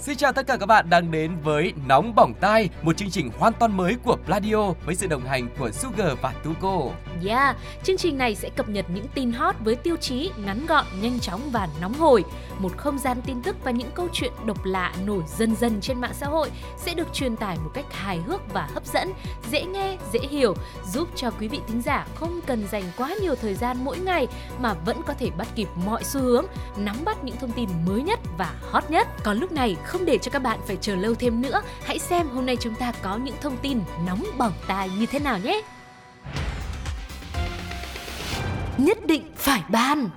Xin chào tất cả các bạn đang đến với Nóng Bỏng Tai, một chương trình hoàn toàn mới của Pladio với sự đồng hành của Sugar và Tuko. Yeah, chương trình này sẽ cập nhật những tin hot với tiêu chí ngắn gọn, nhanh chóng và nóng hổi. Một không gian tin tức và những câu chuyện độc lạ nổi dần dần trên mạng xã hội sẽ được truyền tải một cách hài hước và hấp dẫn, dễ nghe, dễ hiểu, giúp cho quý vị thính giả không cần dành quá nhiều thời gian mỗi ngày mà vẫn có thể bắt kịp mọi xu hướng, nắm bắt những thông tin mới nhất và hot nhất. Còn lúc này không để cho các bạn phải chờ lâu thêm nữa, hãy xem hôm nay chúng ta có những thông tin nóng bỏng tai như thế nào nhé. Nhất định phải ban.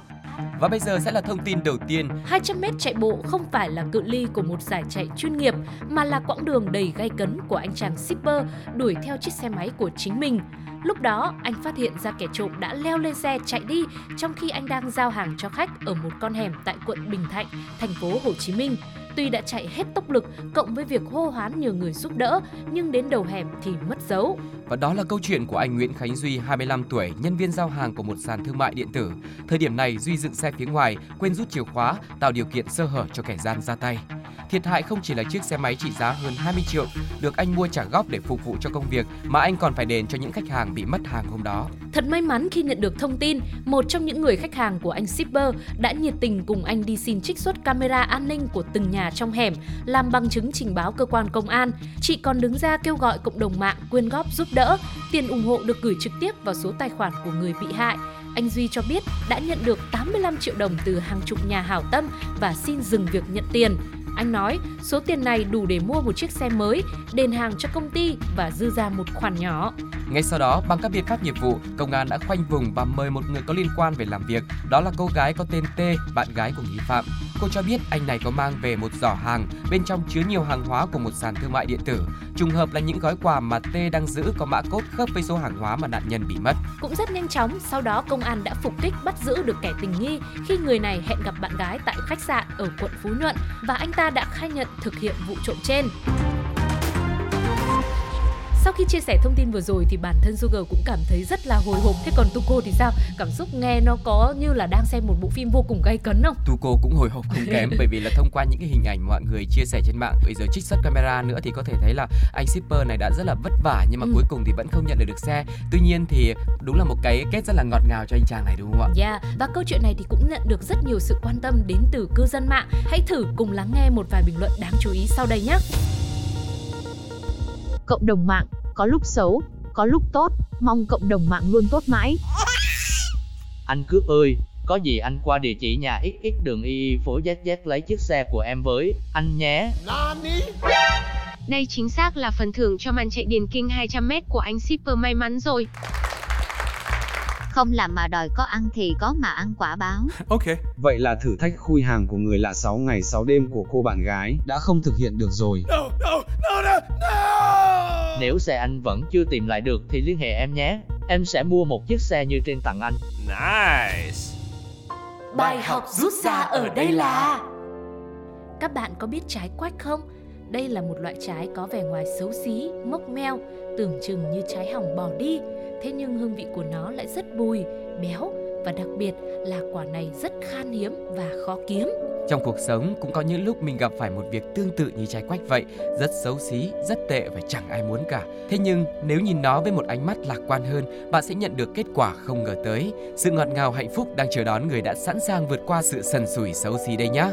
Và bây giờ sẽ là thông tin đầu tiên. 200m chạy bộ không phải là cự ly của một giải chạy chuyên nghiệp mà là quãng đường đầy gay cấn của anh chàng shipper đuổi theo chiếc xe máy của chính mình. Lúc đó, anh phát hiện ra kẻ trộm đã leo lên xe chạy đi trong khi anh đang giao hàng cho khách ở một con hẻm tại quận Bình Thạnh, thành phố Hồ Chí Minh. Tuy đã chạy hết tốc lực cộng với việc hô hoán nhờ người giúp đỡ, nhưng đến đầu hẻm thì mất dấu. Và đó là câu chuyện của anh Nguyễn Khánh Duy, 25 tuổi, nhân viên giao hàng của một sàn thương mại điện tử. Thời điểm này, Duy dựng xe phía ngoài, quên rút chìa khóa, tạo điều kiện sơ hở cho kẻ gian ra tay. Thiệt hại không chỉ là chiếc xe máy trị giá hơn 20 triệu, được anh mua trả góp để phục vụ cho công việc, mà anh còn phải đền cho những khách hàng bị mất hàng hôm đó. Thật may mắn khi nhận được thông tin, một trong những người khách hàng của anh shipper đã nhiệt tình cùng anh đi xin trích xuất camera an ninh của từng nhà trong hẻm, làm bằng chứng trình báo cơ quan công an. Chị còn đứng ra kêu gọi cộng đồng mạng quyên góp giúp đỡ, tiền ủng hộ được gửi trực tiếp vào số tài khoản của người bị hại. Anh Duy cho biết đã nhận được 85 triệu đồng từ hàng chục nhà hảo tâm và xin dừng việc nhận tiền. Anh nói số tiền này đủ để mua một chiếc xe mới, đền hàng cho công ty và dư ra một khoản nhỏ. Ngay sau đó, bằng các biện pháp nghiệp vụ, công an đã khoanh vùng và mời một người có liên quan về làm việc. Đó là cô gái có tên T, bạn gái của nghi phạm. Cô cho biết anh này có mang về một giỏ hàng, bên trong chứa nhiều hàng hóa của một sàn thương mại điện tử. Trùng hợp là những gói quà mà T đang giữ có mã cốt khớp với số hàng hóa mà nạn nhân bị mất. Cũng rất nhanh chóng, sau đó công an đã phục kích bắt giữ được kẻ tình nghi khi người này hẹn gặp bạn gái tại khách sạn ở quận Phú Nhuận và anh ta đã khai nhận thực hiện vụ trộm trên. Sau khi chia sẻ thông tin vừa rồi thì bản thân Sugar cũng cảm thấy rất là hồi hộp. Thế còn Tuko thì sao? Cảm xúc nghe nó có như là đang xem một bộ phim vô cùng gay cấn không? Tuko cũng hồi hộp không kém bởi vì là thông qua những cái hình ảnh mọi người chia sẻ trên mạng, bây giờ trích xuất camera nữa thì có thể thấy là anh shipper này đã rất là vất vả nhưng mà ừ. cuối cùng thì vẫn không nhận được được xe. Tuy nhiên thì đúng là một cái kết rất là ngọt ngào cho anh chàng này đúng không ạ? Yeah, dạ, và câu chuyện này thì cũng nhận được rất nhiều sự quan tâm đến từ cư dân mạng. Hãy thử cùng lắng nghe một vài bình luận đáng chú ý sau đây nhé. Cộng đồng mạng, có lúc xấu, có lúc tốt, mong cộng đồng mạng luôn tốt mãi. Anh cướp ơi, có gì anh qua địa chỉ nhà XX đường Y phố ZZ lấy chiếc xe của em với, anh nhé. Đây chính xác là phần thưởng cho màn chạy điền kinh 200m của anh shipper may mắn rồi. Không làm mà đòi có ăn thì có mà ăn quả báo. ok. Vậy là thử thách khui hàng của người lạ 6 ngày 6 đêm của cô bạn gái đã không thực hiện được rồi. No, no, no, no, no. Nếu xe anh vẫn chưa tìm lại được thì liên hệ em nhé. Em sẽ mua một chiếc xe như trên tặng anh. Nice. Bài học rút ra ở đây là Các bạn có biết trái quách không? Đây là một loại trái có vẻ ngoài xấu xí, mốc meo, tưởng chừng như trái hỏng bỏ đi thế nhưng hương vị của nó lại rất bùi, béo và đặc biệt là quả này rất khan hiếm và khó kiếm. Trong cuộc sống cũng có những lúc mình gặp phải một việc tương tự như trái quách vậy, rất xấu xí, rất tệ và chẳng ai muốn cả. Thế nhưng nếu nhìn nó với một ánh mắt lạc quan hơn, bạn sẽ nhận được kết quả không ngờ tới. Sự ngọt ngào hạnh phúc đang chờ đón người đã sẵn sàng vượt qua sự sần sùi xấu xí đây nhá.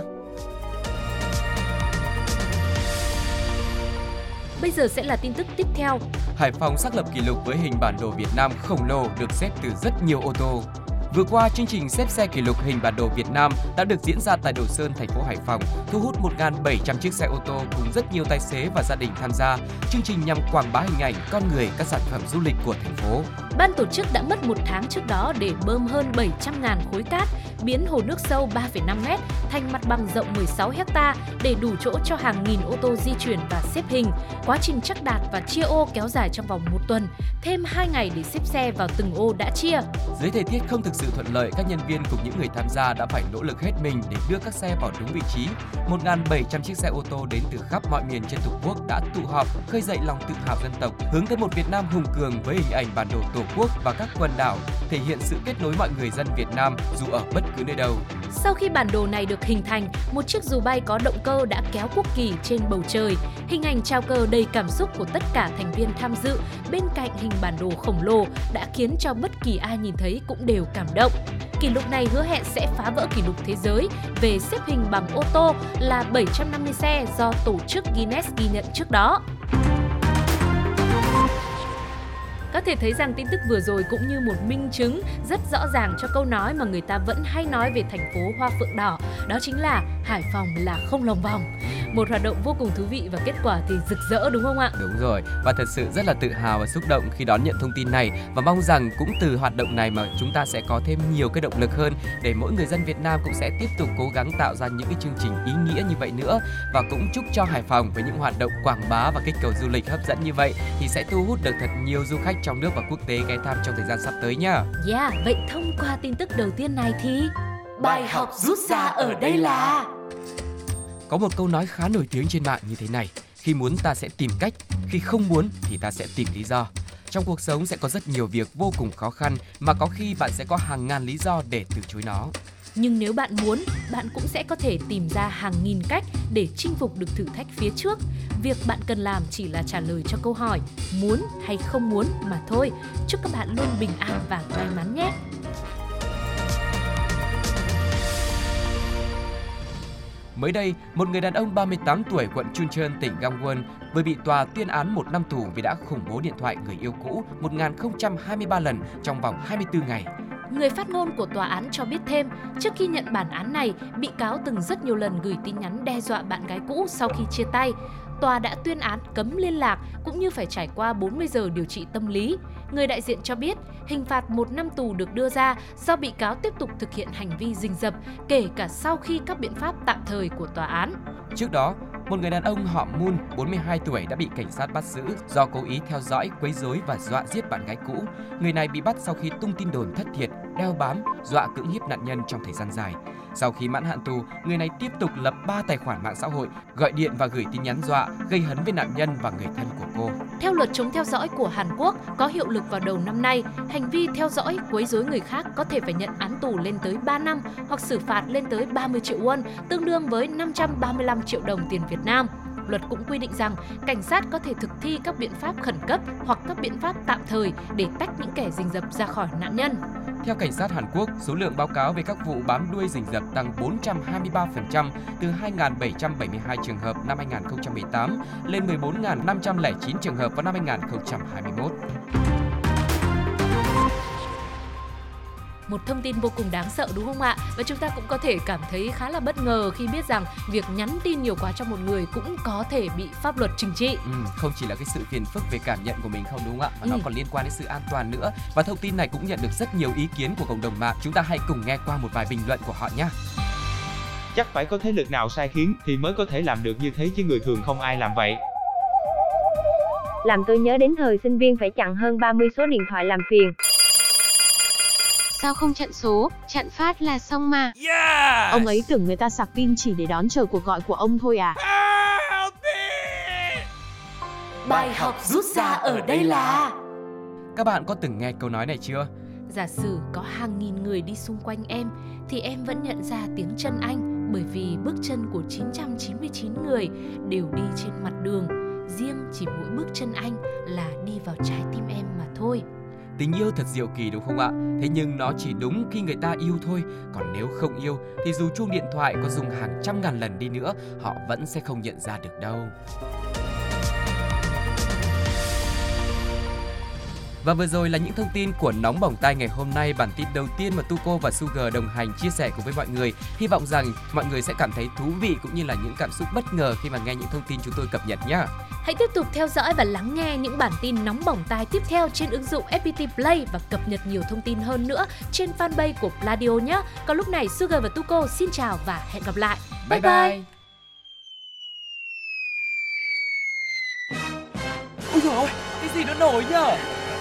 Bây giờ sẽ là tin tức tiếp theo. Hải Phòng xác lập kỷ lục với hình bản đồ Việt Nam khổng lồ được xếp từ rất nhiều ô tô. Vừa qua, chương trình xếp xe kỷ lục hình bản đồ Việt Nam đã được diễn ra tại Đồ Sơn, thành phố Hải Phòng, thu hút 1.700 chiếc xe ô tô cùng rất nhiều tài xế và gia đình tham gia. Chương trình nhằm quảng bá hình ảnh, con người, các sản phẩm du lịch của thành phố. Ban tổ chức đã mất một tháng trước đó để bơm hơn 700.000 khối cát, biến hồ nước sâu 3,5 m thành mặt bằng rộng 16 ha để đủ chỗ cho hàng nghìn ô tô di chuyển và xếp hình. Quá trình chắc đạt và chia ô kéo dài trong vòng một tuần, thêm 2 ngày để xếp xe vào từng ô đã chia. Dưới thời tiết không thực sự thuận lợi, các nhân viên cùng những người tham gia đã phải nỗ lực hết mình để đưa các xe vào đúng vị trí. 1.700 chiếc xe ô tô đến từ khắp mọi miền trên Tổ quốc đã tụ họp, khơi dậy lòng tự hào dân tộc, hướng tới một Việt Nam hùng cường với hình ảnh bản đồ Tổ quốc và các quần đảo, thể hiện sự kết nối mọi người dân Việt Nam dù ở bất cứ nơi đâu. Sau khi bản đồ này được hình thành, một chiếc dù bay có động cơ đã kéo quốc kỳ trên bầu trời. Hình ảnh trao cờ đầy cảm xúc của tất cả thành viên tham dự bên cạnh hình bản đồ khổng lồ đã khiến cho bất kỳ ai nhìn thấy cũng đều cảm động. Kỷ lục này hứa hẹn sẽ phá vỡ kỷ lục thế giới về xếp hình bằng ô tô là 750 xe do tổ chức Guinness ghi nhận trước đó. Có thể thấy rằng tin tức vừa rồi cũng như một minh chứng rất rõ ràng cho câu nói mà người ta vẫn hay nói về thành phố Hoa Phượng Đỏ, đó chính là Hải Phòng là không lòng vòng. Một hoạt động vô cùng thú vị và kết quả thì rực rỡ đúng không ạ? Đúng rồi, và thật sự rất là tự hào và xúc động khi đón nhận thông tin này và mong rằng cũng từ hoạt động này mà chúng ta sẽ có thêm nhiều cái động lực hơn để mỗi người dân Việt Nam cũng sẽ tiếp tục cố gắng tạo ra những cái chương trình ý nghĩa như vậy nữa và cũng chúc cho Hải Phòng với những hoạt động quảng bá và kích cầu du lịch hấp dẫn như vậy thì sẽ thu hút được thật nhiều du khách trong nước và quốc tế ghé thăm trong thời gian sắp tới nhá. Yeah, vậy thông qua tin tức đầu tiên này thì bài học rút ra ở đây là có một câu nói khá nổi tiếng trên mạng như thế này, khi muốn ta sẽ tìm cách, khi không muốn thì ta sẽ tìm lý do. Trong cuộc sống sẽ có rất nhiều việc vô cùng khó khăn mà có khi bạn sẽ có hàng ngàn lý do để từ chối nó. Nhưng nếu bạn muốn, bạn cũng sẽ có thể tìm ra hàng nghìn cách để chinh phục được thử thách phía trước. Việc bạn cần làm chỉ là trả lời cho câu hỏi muốn hay không muốn mà thôi. Chúc các bạn luôn bình an và may mắn nhé. Mới đây, một người đàn ông 38 tuổi quận Chuncheon, tỉnh Gangwon vừa bị tòa tuyên án một năm tù vì đã khủng bố điện thoại người yêu cũ 1023 lần trong vòng 24 ngày. Người phát ngôn của tòa án cho biết thêm, trước khi nhận bản án này, bị cáo từng rất nhiều lần gửi tin nhắn đe dọa bạn gái cũ sau khi chia tay. Tòa đã tuyên án cấm liên lạc cũng như phải trải qua 40 giờ điều trị tâm lý. Người đại diện cho biết, hình phạt một năm tù được đưa ra do bị cáo tiếp tục thực hiện hành vi rình rập, kể cả sau khi các biện pháp tạm thời của tòa án. Trước đó, một người đàn ông họ Moon, 42 tuổi đã bị cảnh sát bắt giữ do cố ý theo dõi, quấy rối và dọa giết bạn gái cũ. Người này bị bắt sau khi tung tin đồn thất thiệt, đeo bám, dọa cưỡng hiếp nạn nhân trong thời gian dài. Sau khi mãn hạn tù, người này tiếp tục lập 3 tài khoản mạng xã hội, gọi điện và gửi tin nhắn dọa, gây hấn với nạn nhân và người thân của cô. Theo luật chống theo dõi của Hàn Quốc có hiệu lực vào đầu năm nay, hành vi theo dõi, quấy rối người khác có thể phải nhận án tù lên tới 3 năm hoặc xử phạt lên tới 30 triệu won, tương đương với 535 triệu đồng tiền Việt Nam. Luật cũng quy định rằng cảnh sát có thể thực thi các biện pháp khẩn cấp hoặc các biện pháp tạm thời để tách những kẻ rình rập ra khỏi nạn nhân. Theo cảnh sát Hàn Quốc, số lượng báo cáo về các vụ bám đuôi rình rập tăng 423% từ 2.772 trường hợp năm 2018 lên 14.509 trường hợp vào năm 2021. Một thông tin vô cùng đáng sợ đúng không ạ? Và chúng ta cũng có thể cảm thấy khá là bất ngờ khi biết rằng việc nhắn tin nhiều quá cho một người cũng có thể bị pháp luật trừng trị. Ừ, không chỉ là cái sự phiền phức về cảm nhận của mình không đúng không ạ, mà ừ. nó còn liên quan đến sự an toàn nữa. Và thông tin này cũng nhận được rất nhiều ý kiến của cộng đồng mạng. Chúng ta hãy cùng nghe qua một vài bình luận của họ nhé. Chắc phải có thế lực nào sai khiến thì mới có thể làm được như thế chứ người thường không ai làm vậy. Làm tôi nhớ đến thời sinh viên phải chặn hơn 30 số điện thoại làm phiền. Sao không chặn số, chặn phát là xong mà. Yes! Ông ấy tưởng người ta sạc pin chỉ để đón chờ cuộc gọi của ông thôi à? Bài học rút ra ở đây là Các bạn có từng nghe câu nói này chưa? Giả sử có hàng nghìn người đi xung quanh em thì em vẫn nhận ra tiếng chân anh bởi vì bước chân của 999 người đều đi trên mặt đường. Riêng chỉ mỗi bước chân anh là đi vào trái tim em mà thôi. Tình yêu thật diệu kỳ đúng không ạ? Thế nhưng nó chỉ đúng khi người ta yêu thôi, còn nếu không yêu thì dù chuông điện thoại có dùng hàng trăm ngàn lần đi nữa, họ vẫn sẽ không nhận ra được đâu. Và vừa rồi là những thông tin của Nóng Bỏng Tai ngày hôm nay, bản tin đầu tiên mà Tuko và Sugar đồng hành chia sẻ cùng với mọi người. Hy vọng rằng mọi người sẽ cảm thấy thú vị cũng như là những cảm xúc bất ngờ khi mà nghe những thông tin chúng tôi cập nhật nhé. Hãy tiếp tục theo dõi và lắng nghe những bản tin nóng bỏng tai tiếp theo trên ứng dụng FPT Play và cập nhật nhiều thông tin hơn nữa trên fanpage của Pladio nhé. Còn lúc này Sugar và Tuko xin chào và hẹn gặp lại. Bye bye. bye. Ôi dồi ôi, cái gì nó nổi nhở?